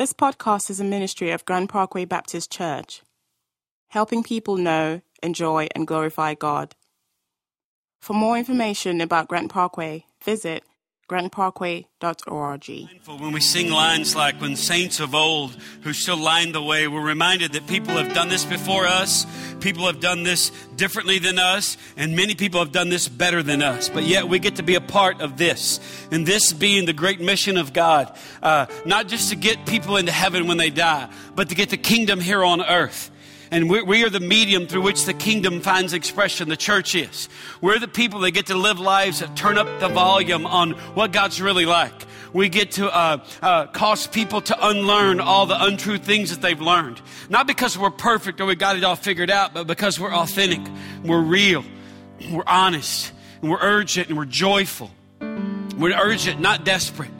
This podcast is a ministry of Grand Parkway Baptist Church, helping people know, enjoy, and glorify God. For more information about Grand Parkway, visit grandparkway.org. When we sing lines like when saints of old who still lined the way, we're reminded that people have done this before us, people have done this differently than us, and many people have done this better than us. But yet we get to be a part of this, and this being the great mission of God, uh, not just to get people into heaven when they die, but to get the kingdom here on earth. And we, we, are the medium through which the kingdom finds expression. The church is. We're the people that get to live lives that turn up the volume on what God's really like. We get to uh, uh, cause people to unlearn all the untrue things that they've learned. Not because we're perfect or we got it all figured out, but because we're authentic, we're real, we're honest, and we're urgent and we're joyful. We're urgent, not desperate.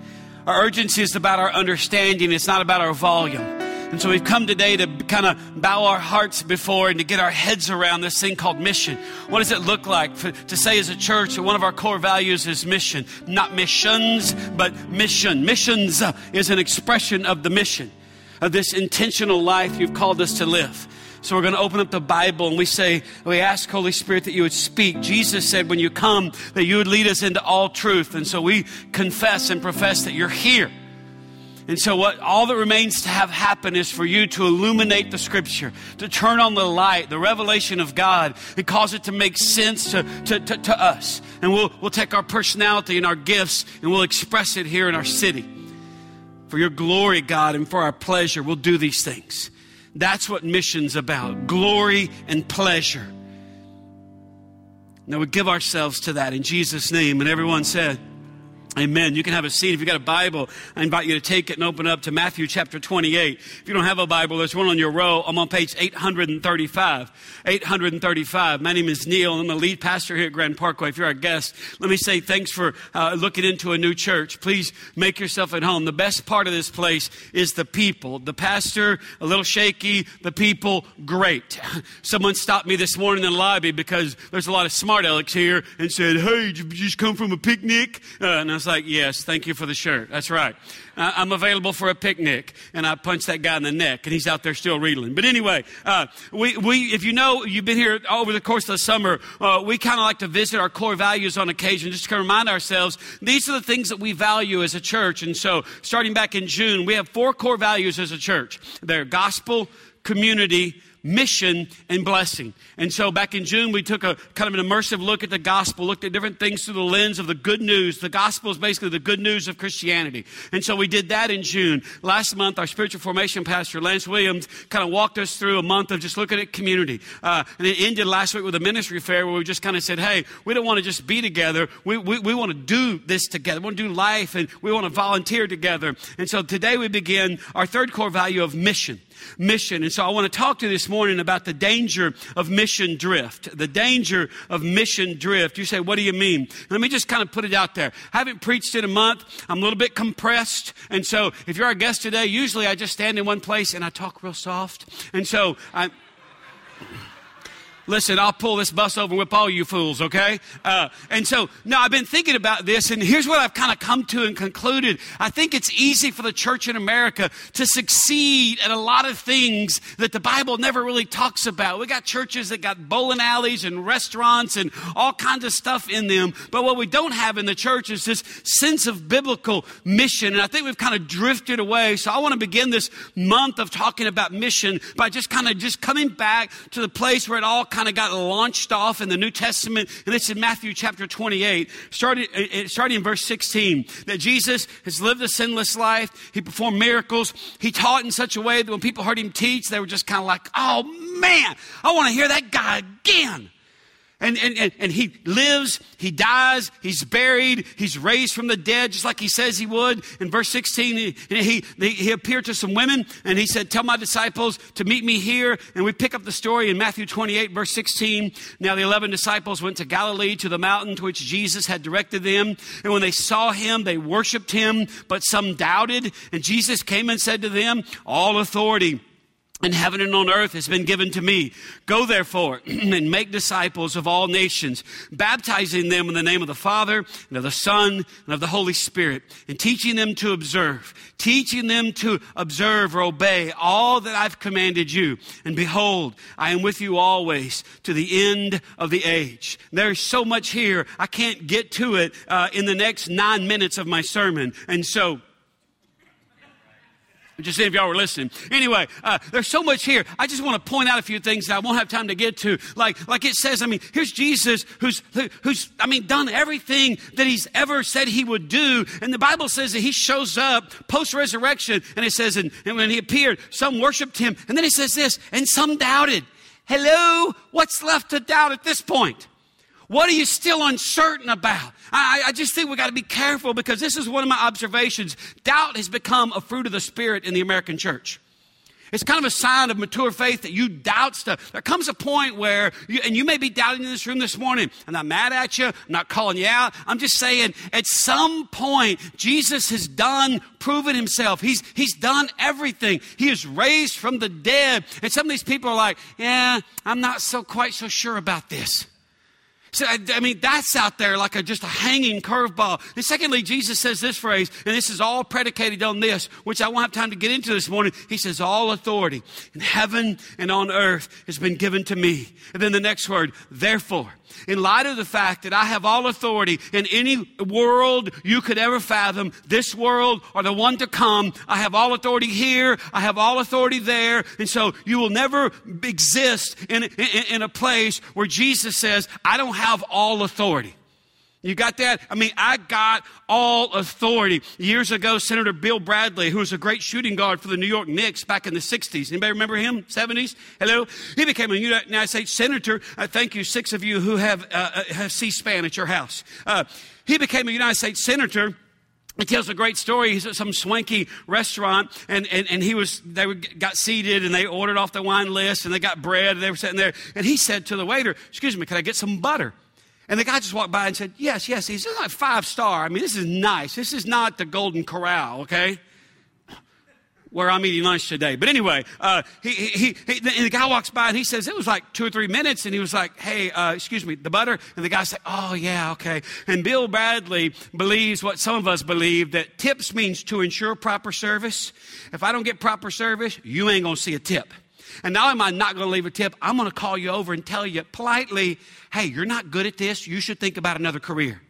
Our urgency is about our understanding, it's not about our volume. And so we've come today to kind of bow our hearts before and to get our heads around this thing called mission. What does it look like for, to say as a church that one of our core values is mission? Not missions, but mission. Missions is an expression of the mission, of this intentional life you've called us to live. So we're going to open up the Bible and we say, we ask Holy Spirit that you would speak. Jesus said when you come that you would lead us into all truth. And so we confess and profess that you're here and so, what all that remains to have happen is for you to illuminate the scripture, to turn on the light, the revelation of God, and cause it to make sense to, to, to, to us. And we'll, we'll take our personality and our gifts and we'll express it here in our city. For your glory, God, and for our pleasure, we'll do these things. That's what mission's about glory and pleasure. Now we give ourselves to that in Jesus' name. And everyone said, Amen. You can have a seat. If you've got a Bible, I invite you to take it and open up to Matthew chapter 28. If you don't have a Bible, there's one on your row. I'm on page 835. 835. My name is Neil. I'm the lead pastor here at Grand Parkway. If you're our guest, let me say thanks for uh, looking into a new church. Please make yourself at home. The best part of this place is the people. The pastor, a little shaky. The people, great. Someone stopped me this morning in the lobby because there's a lot of smart alecks here and said, Hey, you just come from a picnic? Uh, and I was like, Yes, thank you for the shirt. That's right. Uh, I'm available for a picnic. And I punched that guy in the neck, and he's out there still reeling. But anyway, uh, we, we, if you know, you've been here over the course of the summer, uh, we kind of like to visit our core values on occasion, just to remind ourselves these are the things that we value as a church. And so, starting back in June, we have four core values as a church they're gospel, community, mission and blessing. And so back in June, we took a kind of an immersive look at the gospel, looked at different things through the lens of the good news. The gospel is basically the good news of Christianity. And so we did that in June. Last month, our spiritual formation pastor, Lance Williams, kind of walked us through a month of just looking at community. Uh, and it ended last week with a ministry fair where we just kind of said, hey, we don't want to just be together. We, we, we want to do this together. We want to do life and we want to volunteer together. And so today we begin our third core value of mission mission. And so I want to talk to you this morning about the danger of mission drift. The danger of mission drift. You say, what do you mean? Let me just kind of put it out there. I haven't preached in a month. I'm a little bit compressed. And so if you're our guest today, usually I just stand in one place and I talk real soft. And so I, Listen, I'll pull this bus over and whip all you fools, okay? Uh, and so, now I've been thinking about this, and here's what I've kind of come to and concluded. I think it's easy for the church in America to succeed at a lot of things that the Bible never really talks about. We got churches that got bowling alleys and restaurants and all kinds of stuff in them, but what we don't have in the church is this sense of biblical mission, and I think we've kind of drifted away. So I want to begin this month of talking about mission by just kind of just coming back to the place where it all kind kind of got launched off in the New Testament, and it's in Matthew chapter 28, starting, starting in verse 16, that Jesus has lived a sinless life. He performed miracles. He taught in such a way that when people heard him teach, they were just kind of like, oh man, I want to hear that guy again. And, and, and, and, he lives, he dies, he's buried, he's raised from the dead, just like he says he would. In verse 16, he, he, he appeared to some women and he said, Tell my disciples to meet me here. And we pick up the story in Matthew 28, verse 16. Now the 11 disciples went to Galilee to the mountain to which Jesus had directed them. And when they saw him, they worshiped him, but some doubted. And Jesus came and said to them, All authority in heaven and on earth has been given to me. Go therefore and make disciples of all nations, baptizing them in the name of the Father and of the Son and of the Holy Spirit, and teaching them to observe, teaching them to observe or obey all that I've commanded you. And behold, I am with you always to the end of the age. There's so much here. I can't get to it uh, in the next nine minutes of my sermon. And so, just see if y'all were listening. Anyway, uh, there's so much here. I just want to point out a few things that I won't have time to get to. Like, like it says, I mean, here's Jesus who's, who's, I mean, done everything that he's ever said he would do. And the Bible says that he shows up post resurrection. And it says, and, and when he appeared, some worshiped him. And then it says this, and some doubted. Hello? What's left to doubt at this point? What are you still uncertain about? I, I just think we got to be careful because this is one of my observations. Doubt has become a fruit of the Spirit in the American church. It's kind of a sign of mature faith that you doubt stuff. There comes a point where, you, and you may be doubting in this room this morning. I'm not mad at you. I'm not calling you out. I'm just saying at some point, Jesus has done, proven himself. He's, he's done everything. He is raised from the dead. And some of these people are like, yeah, I'm not so quite so sure about this. So, I mean, that's out there like a, just a hanging curveball. And secondly, Jesus says this phrase, and this is all predicated on this, which I won't have time to get into this morning. He says, All authority in heaven and on earth has been given to me. And then the next word, therefore in light of the fact that I have all authority in any world you could ever fathom, this world or the one to come, I have all authority here, I have all authority there, and so you will never exist in, in, in a place where Jesus says, I don't have all authority. You got that? I mean, I got all authority. Years ago, Senator Bill Bradley, who was a great shooting guard for the New York Knicks back in the 60s. Anybody remember him? 70s? Hello? He became a United States Senator. Uh, thank you, six of you who have, uh, uh have C-SPAN at your house. Uh, he became a United States Senator. He tells a great story. He's at some swanky restaurant, and, and, and he was, they were, got seated, and they ordered off the wine list, and they got bread, and they were sitting there. And he said to the waiter, Excuse me, can I get some butter? And the guy just walked by and said, Yes, yes. He's like five star. I mean, this is nice. This is not the Golden Corral, okay? Where I'm eating lunch today. But anyway, uh, he, he, he, and the guy walks by and he says, It was like two or three minutes. And he was like, Hey, uh, excuse me, the butter? And the guy said, Oh, yeah, okay. And Bill Bradley believes what some of us believe that tips means to ensure proper service. If I don't get proper service, you ain't going to see a tip. And not am I not going to leave a tip, I'm going to call you over and tell you politely, hey, you're not good at this. You should think about another career.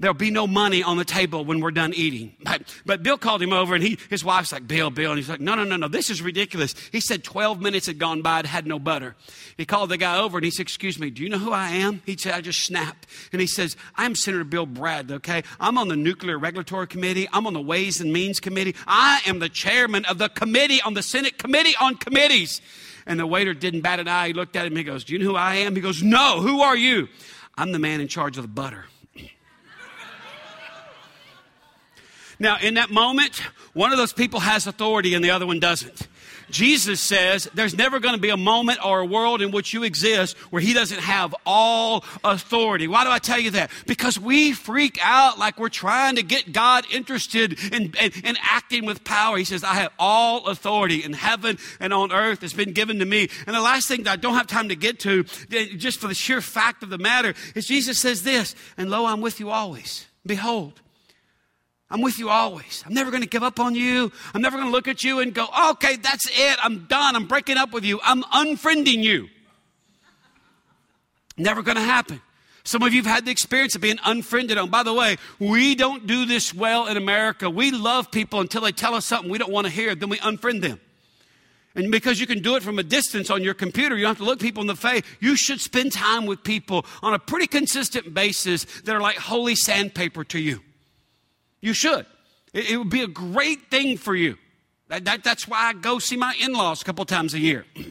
There'll be no money on the table when we're done eating. But, but Bill called him over and he, his wife's like, Bill, Bill. And he's like, no, no, no, no, this is ridiculous. He said 12 minutes had gone by and had no butter. He called the guy over and he said, excuse me, do you know who I am? He said, I just snapped. And he says, I'm Senator Bill Brad, okay? I'm on the Nuclear Regulatory Committee. I'm on the Ways and Means Committee. I am the chairman of the committee on the Senate Committee on Committees. And the waiter didn't bat an eye. He looked at him. He goes, Do you know who I am? He goes, No, who are you? I'm the man in charge of the butter. Now, in that moment, one of those people has authority and the other one doesn't. Jesus says there's never going to be a moment or a world in which you exist where He doesn't have all authority. Why do I tell you that? Because we freak out like we're trying to get God interested in, in, in acting with power. He says, I have all authority in heaven and on earth. It's been given to me. And the last thing that I don't have time to get to, just for the sheer fact of the matter, is Jesus says this, and lo, I'm with you always. Behold, I'm with you always. I'm never going to give up on you. I'm never going to look at you and go, okay, that's it. I'm done. I'm breaking up with you. I'm unfriending you. Never going to happen. Some of you have had the experience of being unfriended on. By the way, we don't do this well in America. We love people until they tell us something we don't want to hear, then we unfriend them. And because you can do it from a distance on your computer, you don't have to look people in the face. You should spend time with people on a pretty consistent basis that are like holy sandpaper to you. You should. It, it would be a great thing for you. That, that, that's why I go see my in laws a couple times a year.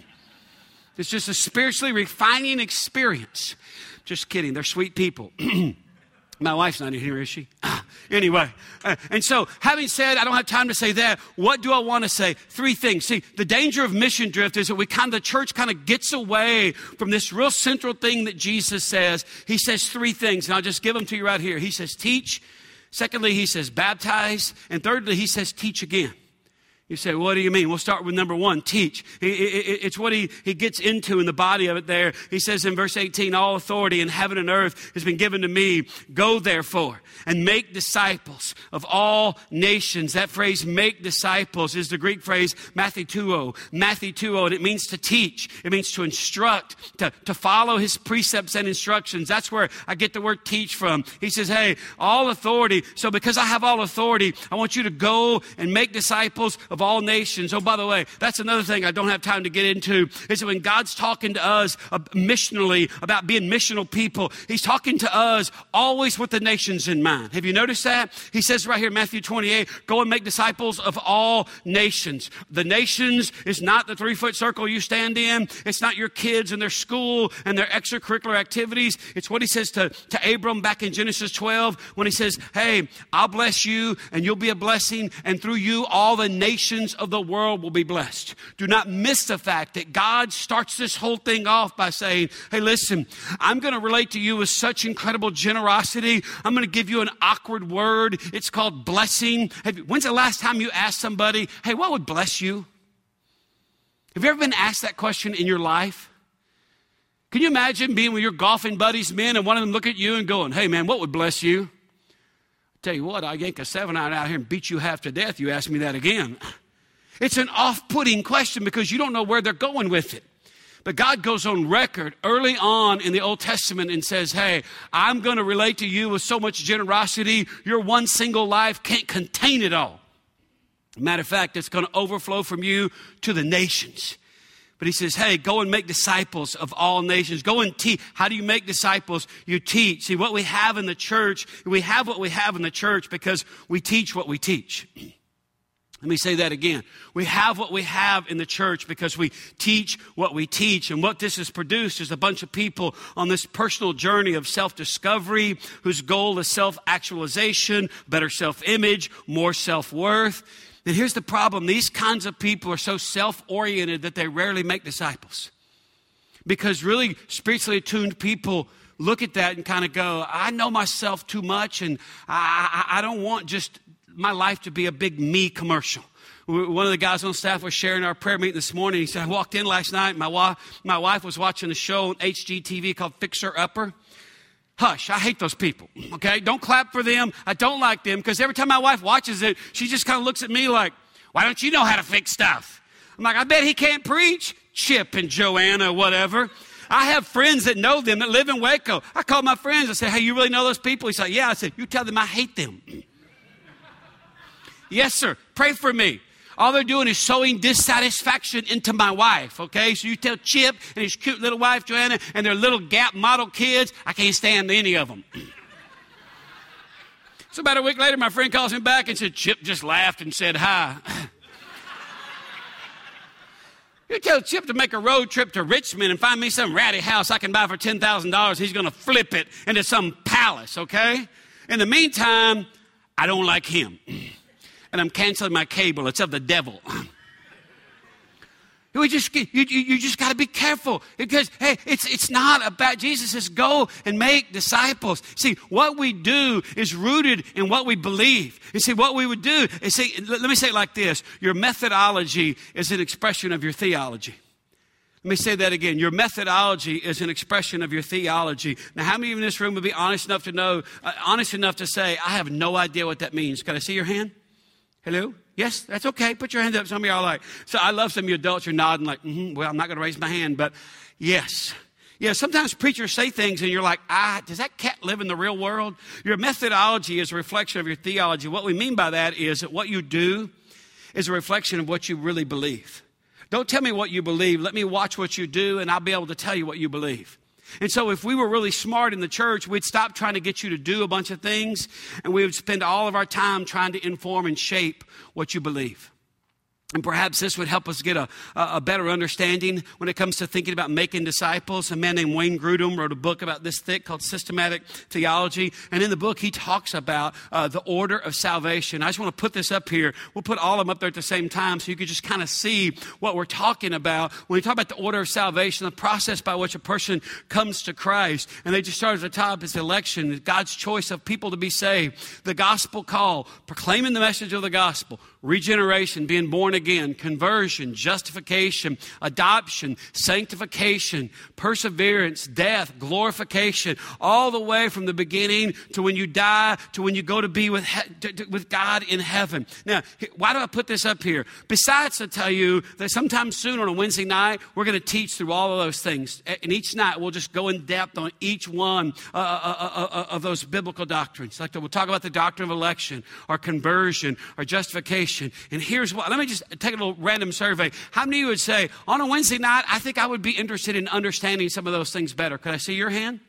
It's just a spiritually refining experience. Just kidding. They're sweet people. My wife's not in here, is she? anyway, uh, and so having said, I don't have time to say that. What do I want to say? Three things. See, the danger of mission drift is that we kind of, the church kind of gets away from this real central thing that Jesus says. He says three things, and I'll just give them to you right here. He says, teach, Secondly, he says baptize. And thirdly, he says teach again. You say, what do you mean? We'll start with number one, teach. It's what he, he gets into in the body of it there. He says in verse 18, all authority in heaven and earth has been given to me. Go therefore and make disciples of all nations. That phrase, make disciples, is the Greek phrase mathituo, oh. mathituo, oh, and it means to teach. It means to instruct, to, to follow his precepts and instructions. That's where I get the word teach from. He says, hey, all authority. So because I have all authority, I want you to go and make disciples of all nations. Oh, by the way, that's another thing I don't have time to get into is that when God's talking to us uh, missionally about being missional people, He's talking to us always with the nations in mind. Have you noticed that? He says right here, Matthew 28, go and make disciples of all nations. The nations is not the three foot circle you stand in. It's not your kids and their school and their extracurricular activities. It's what he says to, to Abram back in Genesis 12 when he says, Hey, I'll bless you and you'll be a blessing, and through you, all the nations of the world will be blessed. Do not miss the fact that God starts this whole thing off by saying, Hey, listen, I'm going to relate to you with such incredible generosity. I'm going to give you an awkward word. It's called blessing. You, when's the last time you asked somebody, Hey, what would bless you? Have you ever been asked that question in your life? Can you imagine being with your golfing buddies, men, and one of them look at you and going, Hey, man, what would bless you? Tell you what, I yank a seven iron out here and beat you half to death. You ask me that again. It's an off putting question because you don't know where they're going with it. But God goes on record early on in the Old Testament and says, Hey, I'm going to relate to you with so much generosity, your one single life can't contain it all. Matter of fact, it's going to overflow from you to the nations. But he says, hey, go and make disciples of all nations. Go and teach. How do you make disciples? You teach. See, what we have in the church, we have what we have in the church because we teach what we teach. Let me say that again. We have what we have in the church because we teach what we teach. And what this has produced is a bunch of people on this personal journey of self discovery whose goal is self actualization, better self image, more self worth. And here's the problem these kinds of people are so self oriented that they rarely make disciples. Because really spiritually attuned people look at that and kind of go, I know myself too much, and I, I, I don't want just my life to be a big me commercial. One of the guys on staff was sharing our prayer meeting this morning. He said, I walked in last night. My wife, my wife was watching a show on HGTV called Fixer Upper. Hush, I hate those people. Okay? Don't clap for them. I don't like them because every time my wife watches it, she just kind of looks at me like, why don't you know how to fix stuff? I'm like, I bet he can't preach. Chip and Joanna, whatever. I have friends that know them that live in Waco. I call my friends. I say, hey, you really know those people? He said, yeah. I said, you tell them I hate them. yes, sir. Pray for me. All they're doing is sowing dissatisfaction into my wife, okay? So you tell Chip and his cute little wife, Joanna, and their little Gap model kids, I can't stand any of them. so about a week later, my friend calls me back and said, Chip just laughed and said hi. You tell Chip to make a road trip to Richmond and find me some ratty house I can buy for $10,000. He's going to flip it into some palace, okay? In the meantime, I don't like him and I'm canceling my cable. It's of the devil. We just, you, you, you just got to be careful because, hey, it's, it's not about, Jesus says, go and make disciples. See, what we do is rooted in what we believe. You see, what we would do is, see, let me say it like this your methodology is an expression of your theology. Let me say that again. Your methodology is an expression of your theology. Now, how many in this room would be honest enough to know, uh, honest enough to say, I have no idea what that means? Can I see your hand? Hello? Yes, that's okay. Put your hand up. Some of y'all are like, so I love some of you adults you're nodding like, mm-hmm, well, I'm not going to raise my hand, but yes. Yeah, sometimes preachers say things and you're like, ah, does that cat live in the real world? Your methodology is a reflection of your theology. What we mean by that is that what you do is a reflection of what you really believe. Don't tell me what you believe. Let me watch what you do and I'll be able to tell you what you believe. And so, if we were really smart in the church, we'd stop trying to get you to do a bunch of things and we would spend all of our time trying to inform and shape what you believe. And perhaps this would help us get a, a better understanding when it comes to thinking about making disciples. A man named Wayne Grudem wrote a book about this thick called Systematic Theology. And in the book, he talks about uh, the order of salvation. I just want to put this up here. We'll put all of them up there at the same time so you can just kind of see what we're talking about. When we talk about the order of salvation, the process by which a person comes to Christ. And they just start at the top is election, God's choice of people to be saved, the gospel call, proclaiming the message of the gospel regeneration, being born again, conversion, justification, adoption, sanctification, perseverance, death, glorification, all the way from the beginning to when you die to when you go to be with, he- with God in heaven. Now, why do I put this up here? Besides, to tell you that sometime soon on a Wednesday night, we're going to teach through all of those things. And each night, we'll just go in depth on each one uh, uh, uh, uh of those biblical doctrines. Like we'll talk about the doctrine of election, or conversion, or justification and here's what let me just take a little random survey. How many of you would say, on a Wednesday night, I think I would be interested in understanding some of those things better? Could I see your hand?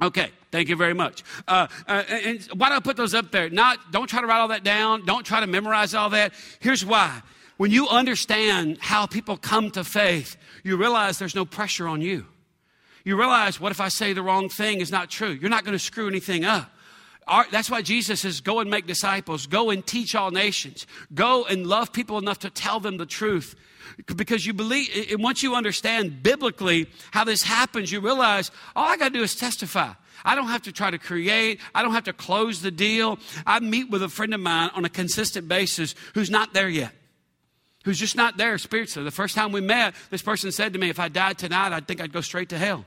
Okay, thank you very much. Uh, uh, and why do I put those up there? Not, don't try to write all that down. Don't try to memorize all that. Here's why. When you understand how people come to faith, you realize there's no pressure on you. You realize, what if I say the wrong thing is not true? You're not going to screw anything up. Our, that's why Jesus says, Go and make disciples, go and teach all nations, go and love people enough to tell them the truth. Because you believe, and once you understand biblically how this happens, you realize all I got to do is testify. I don't have to try to create. I don't have to close the deal. I meet with a friend of mine on a consistent basis who's not there yet, who's just not there spiritually. The first time we met, this person said to me, If I died tonight, I think I'd go straight to hell.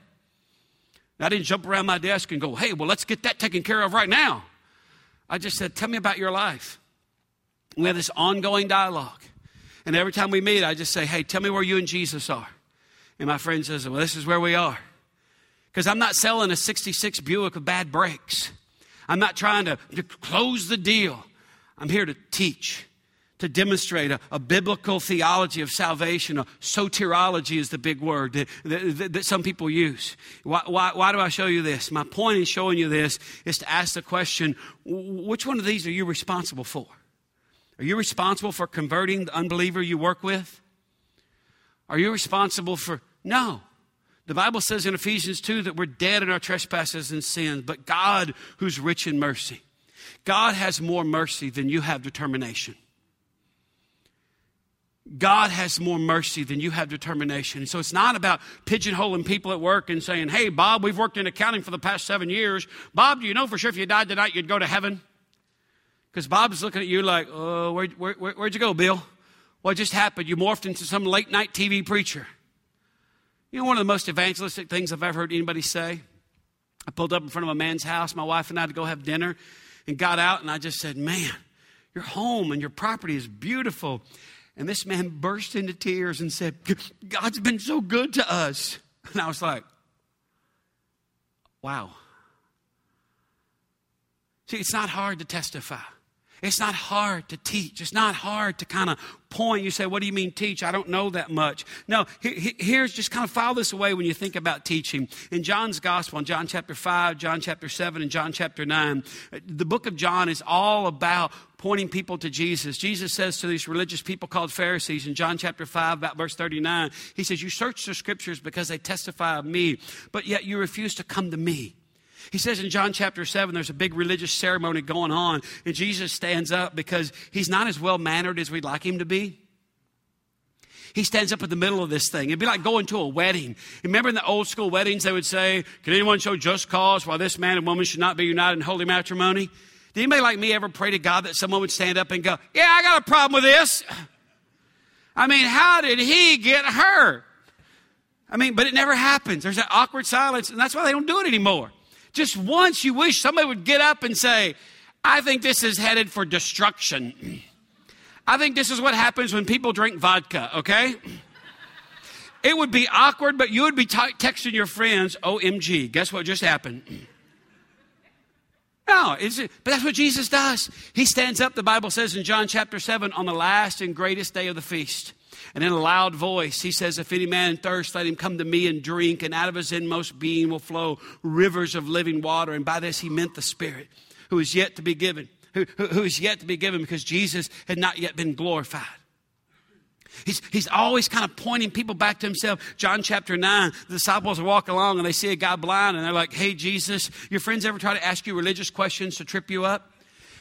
I didn't jump around my desk and go, hey, well, let's get that taken care of right now. I just said, tell me about your life. We have this ongoing dialogue. And every time we meet, I just say, hey, tell me where you and Jesus are. And my friend says, well, this is where we are. Because I'm not selling a 66 Buick with bad brakes. I'm not trying to, to close the deal. I'm here to teach to demonstrate a, a, biblical theology of salvation. A soteriology is the big word that, that, that some people use. Why, why, why, do I show you this? My point in showing you this is to ask the question which one of these are you responsible for? Are you responsible for converting the unbeliever you work with? Are you responsible for. No. The Bible says in Ephesians 2 that we're dead in our trespasses and sins, but God, who's rich in mercy, God has more mercy than you have determination. God has more mercy than you have determination. So it's not about pigeonholing people at work and saying, hey, Bob, we've worked in accounting for the past seven years. Bob, do you know for sure if you died tonight, you'd go to heaven? Because Bob's looking at you like, oh, where, where, where'd you go, Bill? What just happened? You morphed into some late night TV preacher. You know, one of the most evangelistic things I've ever heard anybody say? I pulled up in front of a man's house, my wife and I, to go have dinner, and got out, and I just said, man, your home and your property is beautiful. And this man burst into tears and said, God's been so good to us. And I was like, wow. See, it's not hard to testify. It's not hard to teach. It's not hard to kind of point. You say, What do you mean teach? I don't know that much. No, here's just kind of file this away when you think about teaching. In John's Gospel, in John chapter 5, John chapter 7, and John chapter 9, the book of John is all about pointing people to Jesus. Jesus says to these religious people called Pharisees in John chapter 5, about verse 39, He says, You search the scriptures because they testify of me, but yet you refuse to come to me. He says in John chapter 7, there's a big religious ceremony going on, and Jesus stands up because he's not as well mannered as we'd like him to be. He stands up in the middle of this thing. It'd be like going to a wedding. Remember in the old school weddings, they would say, Can anyone show just cause why this man and woman should not be united in holy matrimony? Did anybody like me ever pray to God that someone would stand up and go, Yeah, I got a problem with this? I mean, how did he get her? I mean, but it never happens. There's that awkward silence, and that's why they don't do it anymore. Just once you wish somebody would get up and say, I think this is headed for destruction. I think this is what happens when people drink vodka, okay? It would be awkward, but you would be t- texting your friends, OMG, guess what just happened? No, but that's what Jesus does. He stands up, the Bible says in John chapter 7, on the last and greatest day of the feast. And in a loud voice, he says, If any man thirst, let him come to me and drink, and out of his inmost being will flow rivers of living water. And by this he meant the Spirit, who is yet to be given, who, who, who is yet to be given because Jesus had not yet been glorified. He's, he's always kind of pointing people back to himself. John chapter 9, the disciples are walking along and they see a guy blind and they're like, Hey, Jesus, your friends ever try to ask you religious questions to trip you up?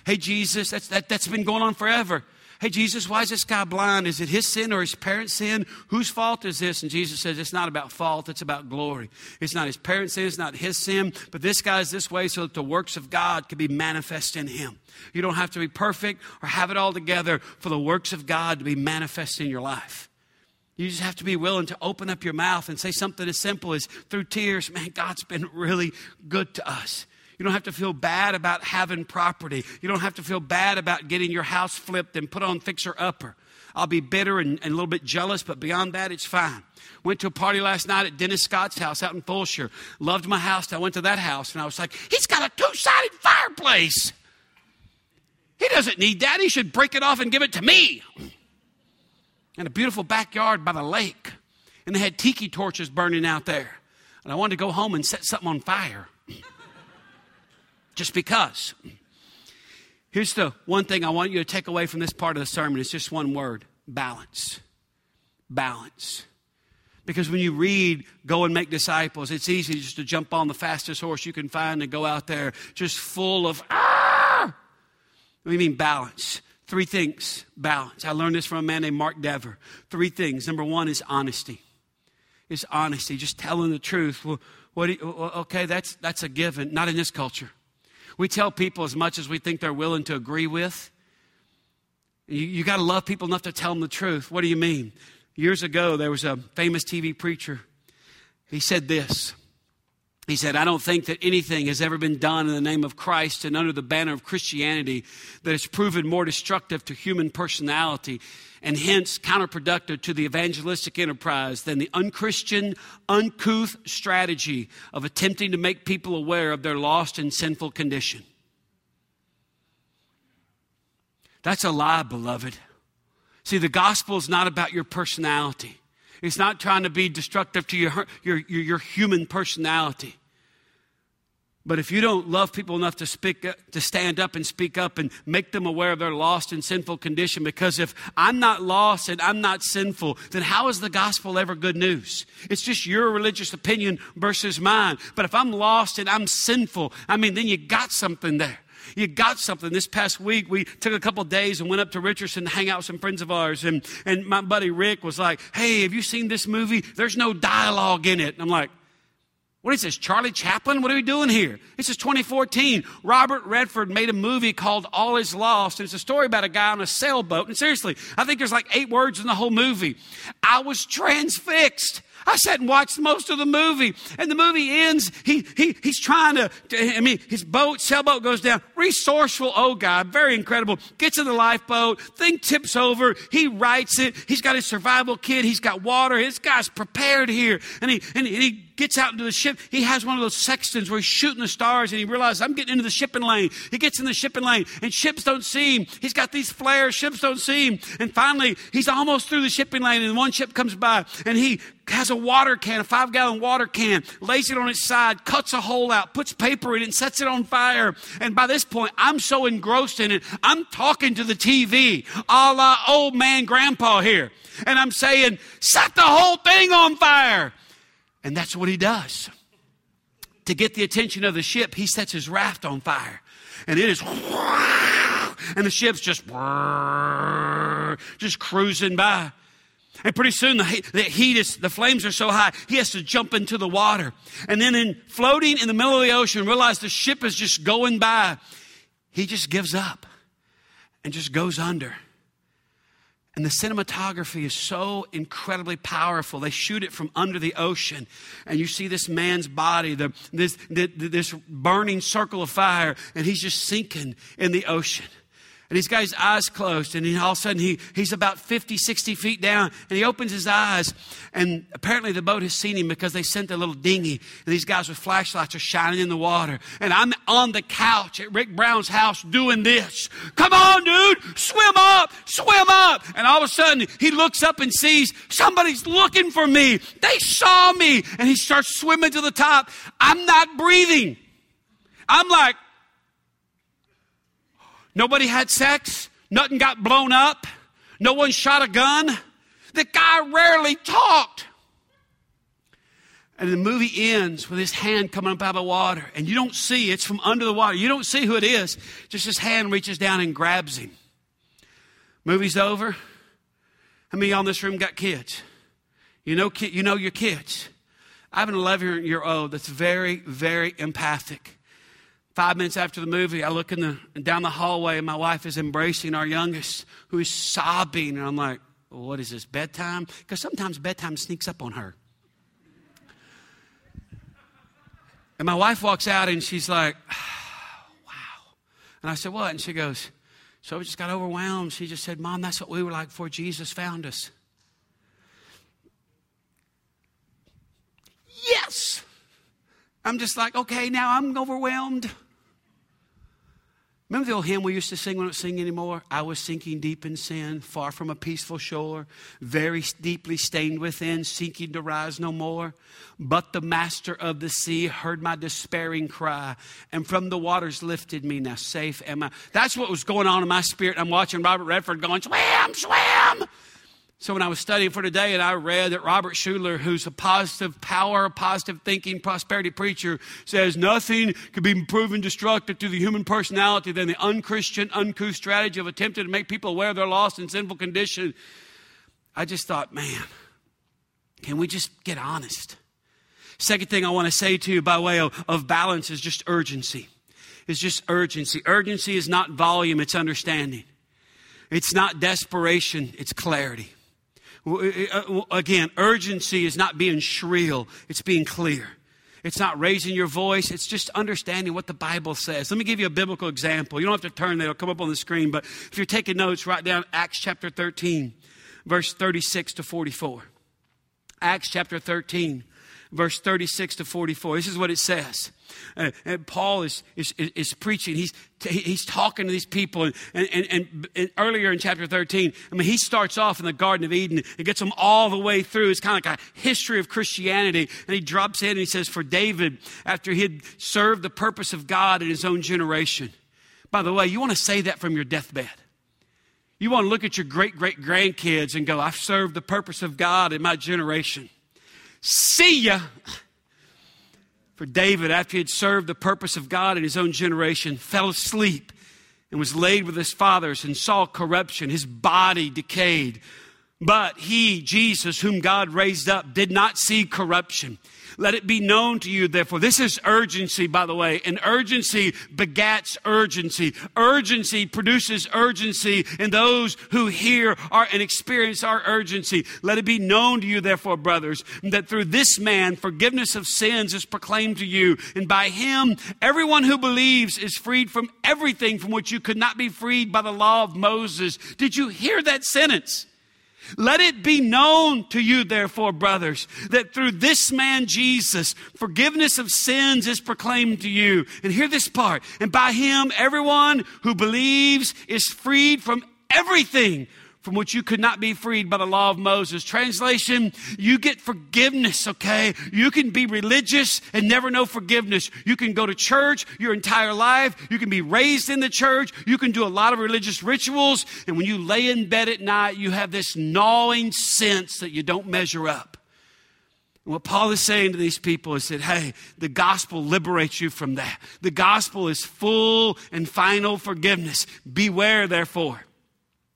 Hey, Jesus, that's, that, that's been going on forever. Hey, Jesus, why is this guy blind? Is it his sin or his parents' sin? Whose fault is this? And Jesus says, It's not about fault, it's about glory. It's not his parents' sin, it's not his sin, but this guy's this way so that the works of God can be manifest in him. You don't have to be perfect or have it all together for the works of God to be manifest in your life. You just have to be willing to open up your mouth and say something as simple as through tears, man, God's been really good to us. You don't have to feel bad about having property. You don't have to feel bad about getting your house flipped and put on fixer upper. I'll be bitter and, and, a little bit jealous, but beyond that, it's fine. Went to a party last night at Dennis Scott's house out in Fulshear. Loved my house. I went to that house and I was like, he's got a two sided fireplace. He doesn't need that. He should break it off and give it to me. And a beautiful backyard by the lake. And they had tiki torches burning out there. And I wanted to go home and set something on fire just because. Here's the one thing I want you to take away from this part of the sermon. It's just one word balance. Balance. Because when you read, go and make disciples, it's easy just to jump on the fastest horse you can find and go out there just full of, ah! You mean balance? Three things balance. I learned this from a man named Mark Dever. Three things. Number one is honesty. It's honesty, just telling the truth. Well, what you, okay, that's, that's a given. Not in this culture. We tell people as much as we think they're willing to agree with. You, you got to love people enough to tell them the truth. What do you mean? Years ago, there was a famous TV preacher. He said this. He said, I don't think that anything has ever been done in the name of Christ and under the banner of Christianity that has proven more destructive to human personality and hence counterproductive to the evangelistic enterprise than the unchristian, uncouth strategy of attempting to make people aware of their lost and sinful condition. That's a lie, beloved. See, the gospel is not about your personality. It's not trying to be destructive to your, your, your, human personality. But if you don't love people enough to speak to stand up and speak up and make them aware of their lost and sinful condition, because if I'm not lost and I'm not sinful, then how is the gospel ever good news? It's just your religious opinion versus mine. But if I'm lost and I'm sinful, I mean, then you got something there. You got something. This past week, we took a couple days and went up to Richardson to hang out with some friends of ours. And, and my buddy Rick was like, Hey, have you seen this movie? There's no dialogue in it. And I'm like, what is this, Charlie Chaplin? What are we doing here? This is 2014. Robert Redford made a movie called All Is Lost, and it's a story about a guy on a sailboat. And seriously, I think there's like eight words in the whole movie. I was transfixed. I sat and watched most of the movie, and the movie ends. He, he, he's trying to, I mean, his boat, sailboat goes down. Resourceful old guy, very incredible. Gets in the lifeboat, thing tips over. He writes it. He's got his survival kit. He's got water. His guy's prepared here. And he, and he gets out into the ship. He has one of those sextants where he's shooting the stars and he realizes, I'm getting into the shipping lane. He gets in the shipping lane and ships don't see him. He's got these flares, ships don't see him. And finally, he's almost through the shipping lane and one ship comes by and he has a water can, a five gallon water can, lays it on its side, cuts a hole out, puts paper in it, and sets it on fire. And by this point, I'm so engrossed in it, I'm talking to the TV, a la old man grandpa here. And I'm saying, set the whole thing on fire. And that's what he does. To get the attention of the ship, he sets his raft on fire. And it is, and the ship's just, just cruising by. And pretty soon the heat, is, the flames are so high, he has to jump into the water. And then in floating in the middle of the ocean, realize the ship is just going by. He just gives up and just goes under. And the cinematography is so incredibly powerful. They shoot it from under the ocean. And you see this man's body, the, this, the, this burning circle of fire, and he's just sinking in the ocean and he's got his eyes closed and he, all of a sudden he, he's about 50 60 feet down and he opens his eyes and apparently the boat has seen him because they sent a little dinghy and these guys with flashlights are shining in the water. And i'm on the couch at rick brown's house doing this. Come on dude swim up swim up. And all of a sudden he looks up and sees somebody's looking for me. They saw me and he starts swimming to the top. I'm not breathing. I'm like Nobody had sex. Nothing got blown up. No one shot a gun. The guy rarely talked. And the movie ends with his hand coming up out of the water, and you don't see it's from under the water. You don't see who it is. Just his hand reaches down and grabs him. Movie's over. How many y'all in this room got kids? You know, you know your kids. I have an 11 year old that's very, very empathic. Five minutes after the movie, I look in the, down the hallway and my wife is embracing our youngest who is sobbing. And I'm like, what is this, bedtime? Because sometimes bedtime sneaks up on her. And my wife walks out and she's like, wow. And I said, what? And she goes, so we just got overwhelmed. She just said, Mom, that's what we were like before Jesus found us. Yes. I'm just like, okay, now I'm overwhelmed. Remember the old hymn we used to sing we don't sing anymore? I was sinking deep in sin, far from a peaceful shore, very deeply stained within, seeking to rise no more. But the master of the sea heard my despairing cry, and from the waters lifted me. Now safe am I. That's what was going on in my spirit. I'm watching Robert Redford going, swim, swim. So when I was studying for today and I read that Robert Schuller, who's a positive power, positive thinking, prosperity preacher, says nothing could be proven destructive to the human personality than the unchristian, uncouth strategy of attempting to make people aware of their lost and sinful condition. I just thought, man, can we just get honest? Second thing I want to say to you by way of, of balance is just urgency. It's just urgency. Urgency is not volume, it's understanding. It's not desperation, it's clarity. Uh, again, urgency is not being shrill, it's being clear. It's not raising your voice, it's just understanding what the Bible says. Let me give you a biblical example. You don't have to turn there, it'll come up on the screen, but if you're taking notes, write down Acts chapter 13, verse 36 to 44. Acts chapter 13, verse 36 to 44. This is what it says. Uh, and Paul is, is, is preaching. He's, he's talking to these people. And, and, and, and, earlier in chapter 13, I mean, he starts off in the Garden of Eden and gets them all the way through. It's kind of like a history of Christianity. And he drops in and he says, For David, after he had served the purpose of God in his own generation. By the way, you want to say that from your deathbed. You want to look at your great great grandkids and go, I've served the purpose of God in my generation. See ya. For David, after he had served the purpose of God in his own generation, fell asleep and was laid with his fathers and saw corruption. His body decayed. But he, Jesus, whom God raised up, did not see corruption. Let it be known to you, therefore. This is urgency, by the way, and urgency begats urgency. Urgency produces urgency and those who hear our, and experience our urgency. Let it be known to you, therefore, brothers, that through this man forgiveness of sins is proclaimed to you, and by him everyone who believes is freed from everything from which you could not be freed by the law of Moses. Did you hear that sentence? Let it be known to you, therefore, brothers, that through this man Jesus, forgiveness of sins is proclaimed to you. And hear this part. And by him, everyone who believes is freed from everything from which you could not be freed by the law of Moses. Translation, you get forgiveness, okay? You can be religious and never know forgiveness. You can go to church your entire life. You can be raised in the church. You can do a lot of religious rituals. And when you lay in bed at night, you have this gnawing sense that you don't measure up. And what Paul is saying to these people is that, hey, the gospel liberates you from that. The gospel is full and final forgiveness. Beware, therefore.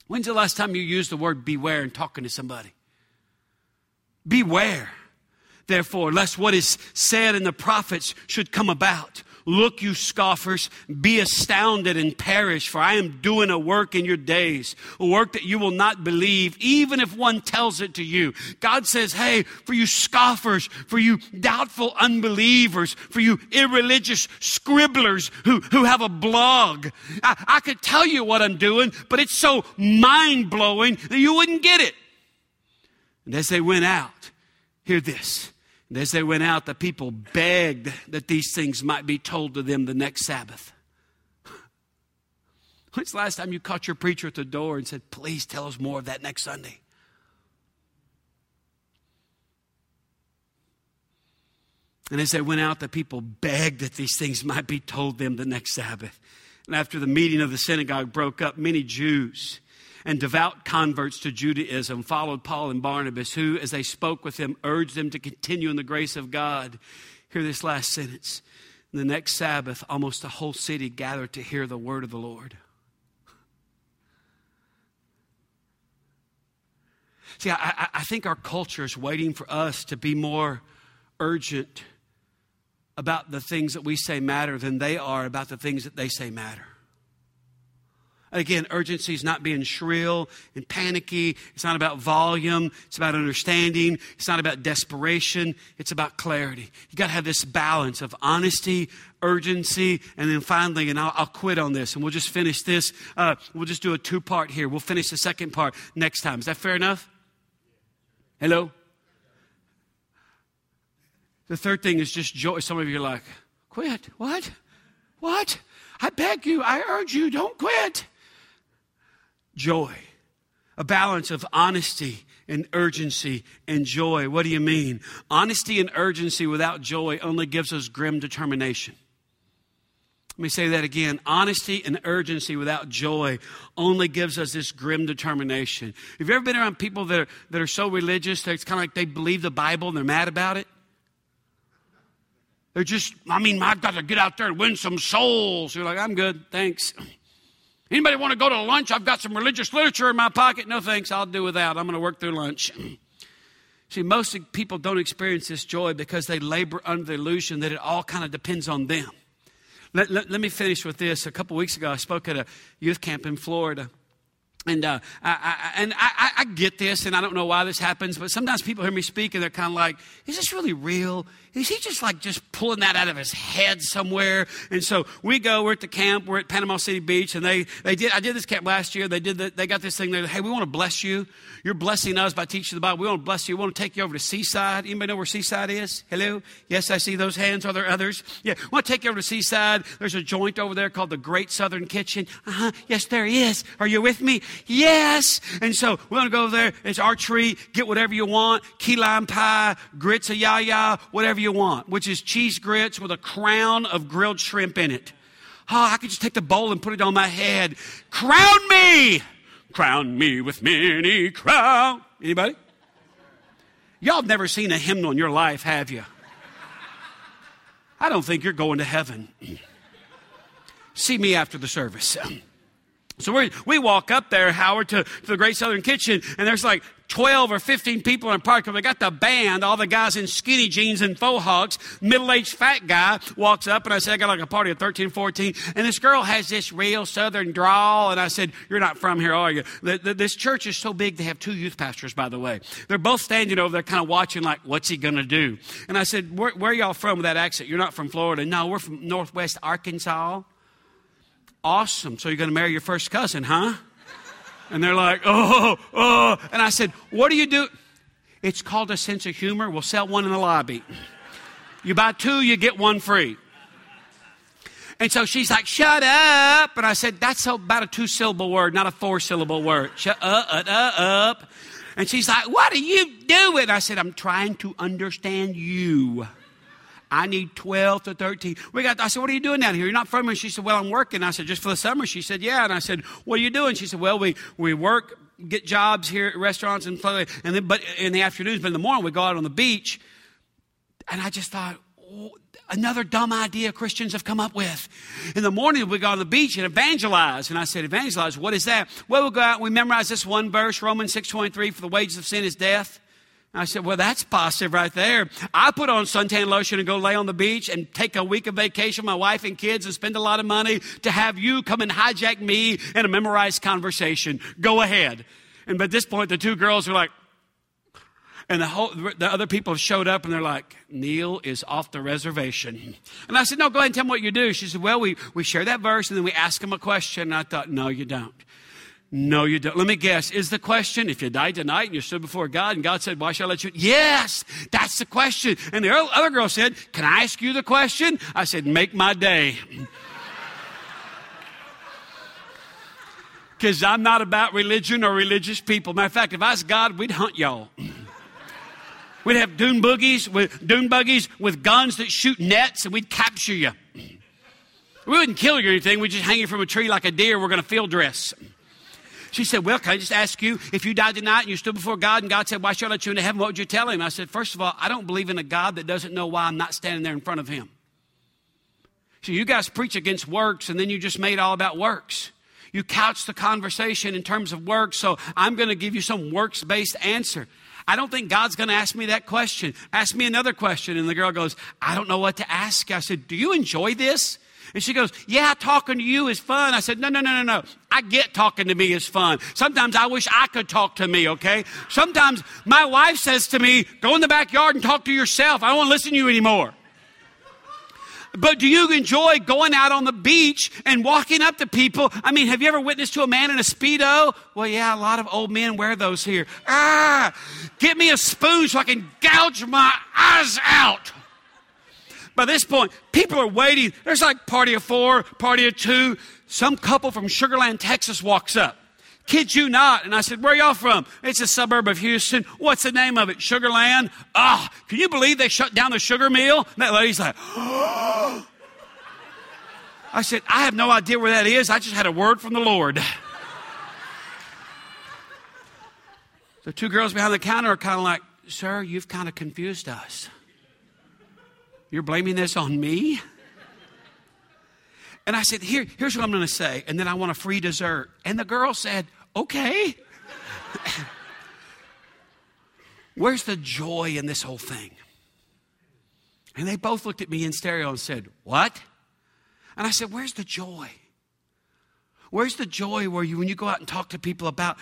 When's the last time you used the word beware in talking to somebody? Beware, therefore, lest what is said in the prophets should come about. Look, you scoffers, be astounded and perish, for I am doing a work in your days, a work that you will not believe, even if one tells it to you. God says, hey, for you scoffers, for you doubtful unbelievers, for you irreligious scribblers who, who have a blog, I, I could tell you what I'm doing, but it's so mind blowing that you wouldn't get it. And as they went out, hear this. And as they went out, the people begged that these things might be told to them the next Sabbath. When's the last time you caught your preacher at the door and said, Please tell us more of that next Sunday? And as they went out, the people begged that these things might be told them the next Sabbath. And after the meeting of the synagogue broke up, many Jews and devout converts to Judaism followed Paul and Barnabas, who, as they spoke with them, urged them to continue in the grace of God. Hear this last sentence. The next Sabbath, almost the whole city gathered to hear the word of the Lord. See, I, I think our culture is waiting for us to be more urgent about the things that we say matter than they are about the things that they say matter. Again, urgency is not being shrill and panicky. It's not about volume. It's about understanding. It's not about desperation. It's about clarity. You got to have this balance of honesty, urgency, and then finally, and I'll, I'll quit on this and we'll just finish this. Uh, we'll just do a two part here. We'll finish the second part next time. Is that fair enough? Hello? The third thing is just joy. Some of you are like, quit. What? What? I beg you, I urge you, don't quit. Joy. A balance of honesty and urgency and joy. What do you mean? Honesty and urgency without joy only gives us grim determination. Let me say that again. Honesty and urgency without joy only gives us this grim determination. Have you ever been around people that are, that are so religious that it's kind of like they believe the Bible and they're mad about it? They're just, I mean, I've got to get out there and win some souls. You're like, I'm good, thanks. Anybody want to go to lunch? I've got some religious literature in my pocket. No thanks, I'll do without. I'm going to work through lunch. See, most people don't experience this joy because they labor under the illusion that it all kind of depends on them. Let, let, let me finish with this. A couple weeks ago, I spoke at a youth camp in Florida. And, uh, I, I, and I, I, get this, and I don't know why this happens, but sometimes people hear me speak and they're kind of like, is this really real? Is he just like just pulling that out of his head somewhere? And so we go, we're at the camp, we're at Panama City Beach, and they, they did, I did this camp last year. They did the, they got this thing there, hey, we want to bless you. You're blessing us by teaching the Bible. We want to bless you. We want to take you over to Seaside. Anybody know where Seaside is? Hello? Yes, I see those hands. Are there others? Yeah, we want to take you over to Seaside. There's a joint over there called the Great Southern Kitchen. Uh huh. Yes, there is. Are you with me? Yes. And so we're going to go over there. It's our tree. Get whatever you want. Key lime pie, grits a ya ya, whatever you want, which is cheese grits with a crown of grilled shrimp in it. Oh, I could just take the bowl and put it on my head. Crown me! Crown me with many crown. Anybody? Y'all have never seen a hymnal in your life, have you? I don't think you're going to heaven. See me after the service. So we, we walk up there, Howard, to, to the Great Southern Kitchen, and there's like 12 or 15 people in park. They got the band, all the guys in skinny jeans and faux hawks. Middle-aged fat guy walks up, and I said, I got like a party of 13, 14. And this girl has this real southern drawl. And I said, You're not from here, are you? The, the, this church is so big, they have two youth pastors, by the way. They're both standing over there, kind of watching, like, What's he going to do? And I said, where, where are y'all from with that accent? You're not from Florida. No, we're from Northwest Arkansas. Awesome. So you're going to marry your first cousin, huh? And they're like, oh, oh. And I said, what do you do? It's called a sense of humor. We'll sell one in the lobby. You buy two, you get one free. And so she's like, shut up. And I said, that's about a two syllable word, not a four syllable word. Shut up, uh, uh, up. And she's like, what are you doing? I said, I'm trying to understand you. I need 12 to 13. We got, I said, what are you doing down here? You're not from here. She said, well, I'm working. I said, just for the summer? She said, yeah. And I said, what are you doing? She said, well, we, we work, get jobs here at restaurants and and then, but in the afternoons, but in the morning we go out on the beach. And I just thought, oh, another dumb idea Christians have come up with. In the morning, we go on the beach and evangelize. And I said, evangelize, what is that? Well, we'll go out and we memorize this one verse, Romans 6.23, for the wages of sin is death. I said, Well, that's positive right there. I put on suntan lotion and go lay on the beach and take a week of vacation, my wife and kids, and spend a lot of money to have you come and hijack me in a memorized conversation. Go ahead. And at this point, the two girls are like, and the, whole, the other people have showed up and they're like, Neil is off the reservation. And I said, No, go ahead and tell me what you do. She said, Well, we, we share that verse and then we ask him a question. And I thought, No, you don't. No, you don't. Let me guess. Is the question, if you died tonight and you stood before God and God said, Why shall I let you? Yes, that's the question. And the other girl said, Can I ask you the question? I said, Make my day. Because I'm not about religion or religious people. Matter of fact, if I was God, we'd hunt y'all. We'd have dune boogies with dune buggies with guns that shoot nets, and we'd capture you. We wouldn't kill you or anything. We'd just hang you from a tree like a deer. We're going to field dress. She said, Well, can I just ask you, if you died tonight and you stood before God and God said, Why should I let you into heaven? What would you tell him? I said, First of all, I don't believe in a God that doesn't know why I'm not standing there in front of him. So you guys preach against works and then you just made all about works. You couch the conversation in terms of works, so I'm going to give you some works based answer. I don't think God's going to ask me that question. Ask me another question. And the girl goes, I don't know what to ask. I said, Do you enjoy this? And she goes, Yeah, talking to you is fun. I said, No, no, no, no, no. I get talking to me is fun. Sometimes I wish I could talk to me, okay? Sometimes my wife says to me, Go in the backyard and talk to yourself. I don't want to listen to you anymore. But do you enjoy going out on the beach and walking up to people? I mean, have you ever witnessed to a man in a Speedo? Well, yeah, a lot of old men wear those here. Ah, get me a spoon so I can gouge my eyes out. By this point, people are waiting. There's like party of four, party of two. Some couple from Sugar Land, Texas walks up. Kid you not. And I said, Where y'all from? It's a suburb of Houston. What's the name of it? Sugar Land? Ah, oh, can you believe they shut down the sugar mill? And that lady's like, oh. I said, I have no idea where that is. I just had a word from the Lord. the two girls behind the counter are kind of like, Sir, you've kind of confused us. You're blaming this on me? And I said, Here, here's what I'm going to say. And then I want a free dessert. And the girl said, Okay. Where's the joy in this whole thing? And they both looked at me in stereo and said, What? And I said, Where's the joy? Where's the joy where you, when you go out and talk to people about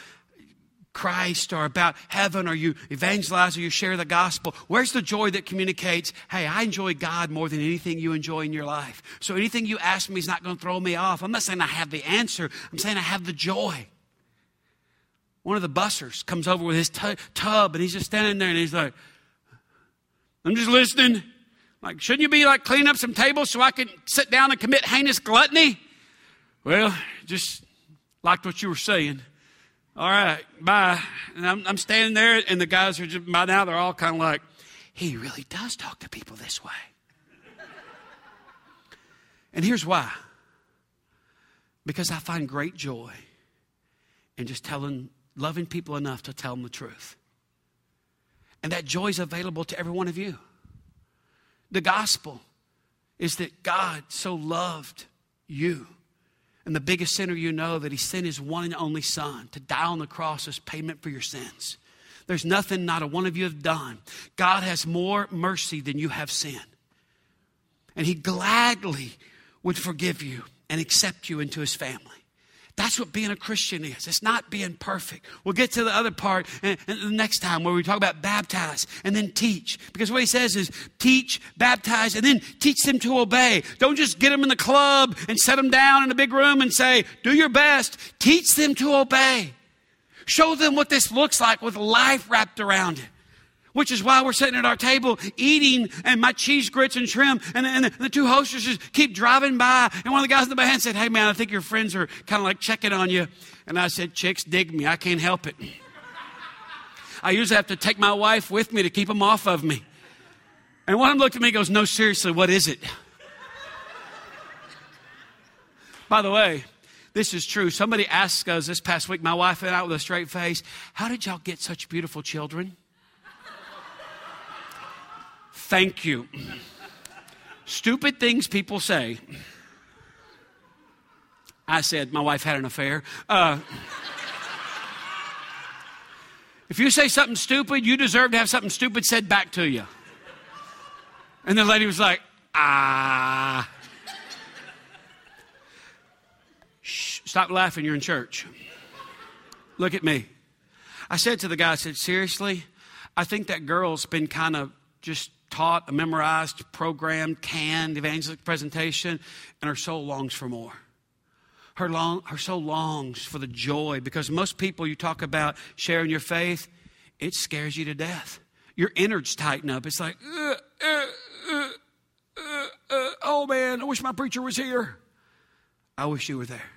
Christ or about heaven or you evangelize or you share the gospel? Where's the joy that communicates, hey, I enjoy God more than anything you enjoy in your life? So anything you ask me is not going to throw me off. I'm not saying I have the answer, I'm saying I have the joy. One of the bussers comes over with his t- tub and he's just standing there and he's like, I'm just listening. Like, shouldn't you be like cleaning up some tables so I can sit down and commit heinous gluttony? Well, just liked what you were saying. All right, bye. And I'm, I'm standing there, and the guys are just, by now, they're all kind of like, he really does talk to people this way. and here's why because I find great joy in just telling, loving people enough to tell them the truth. And that joy is available to every one of you. The gospel is that God so loved you and the biggest sinner you know that he sent his one and only son to die on the cross as payment for your sins. There's nothing not a one of you have done. God has more mercy than you have sin. And he gladly would forgive you and accept you into his family. That's what being a Christian is. It's not being perfect. We'll get to the other part and, the next time where we talk about baptize and then teach. Because what he says is teach, baptize, and then teach them to obey. Don't just get them in the club and set them down in a big room and say, do your best. Teach them to obey. Show them what this looks like with life wrapped around it which is why we're sitting at our table eating and my cheese grits and shrimp. And, and the, two hostesses keep driving by. And one of the guys in the band said hey man i think your friends are kind of like checking on you. And i said chicks dig me. I can't help it. I usually have to take my wife with me to keep them off of me. And one of them looked at me and goes no seriously what is it? By the way this is true. Somebody asked us this past week my wife and i with a straight face how did y'all get such beautiful children Thank you. Stupid things people say. I said, my wife had an affair. Uh, if you say something stupid, you deserve to have something stupid said back to you. And the lady was like, ah. Shh, stop laughing, you're in church. Look at me. I said to the guy, I said, seriously, I think that girl's been kind of just taught, memorized, programmed, canned evangelistic presentation, and her soul longs for more. Her, long, her soul longs for the joy because most people you talk about sharing your faith, it scares you to death. Your innards tighten up. It's like, uh, uh, uh, uh, uh oh man, I wish my preacher was here. I wish you were there.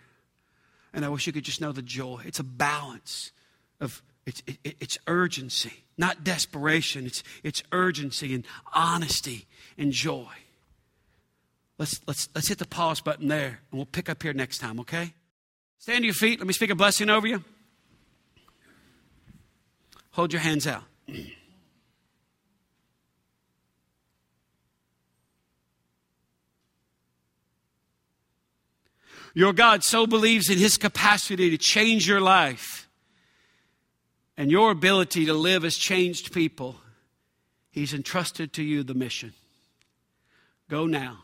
And I wish you could just know the joy. It's a balance of it's, it, it's urgency, not desperation. It's, it's urgency and honesty and joy. Let's, let's, let's hit the pause button there, and we'll pick up here next time, okay? Stand to your feet. Let me speak a blessing over you. Hold your hands out. Your God so believes in his capacity to change your life and your ability to live as changed people. He's entrusted to you the mission. Go now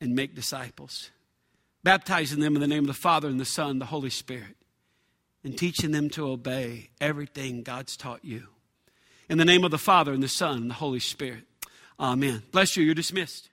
and make disciples, baptizing them in the name of the Father and the Son the Holy Spirit, and teaching them to obey everything God's taught you. In the name of the Father and the Son and the Holy Spirit. Amen. Bless you. You're dismissed.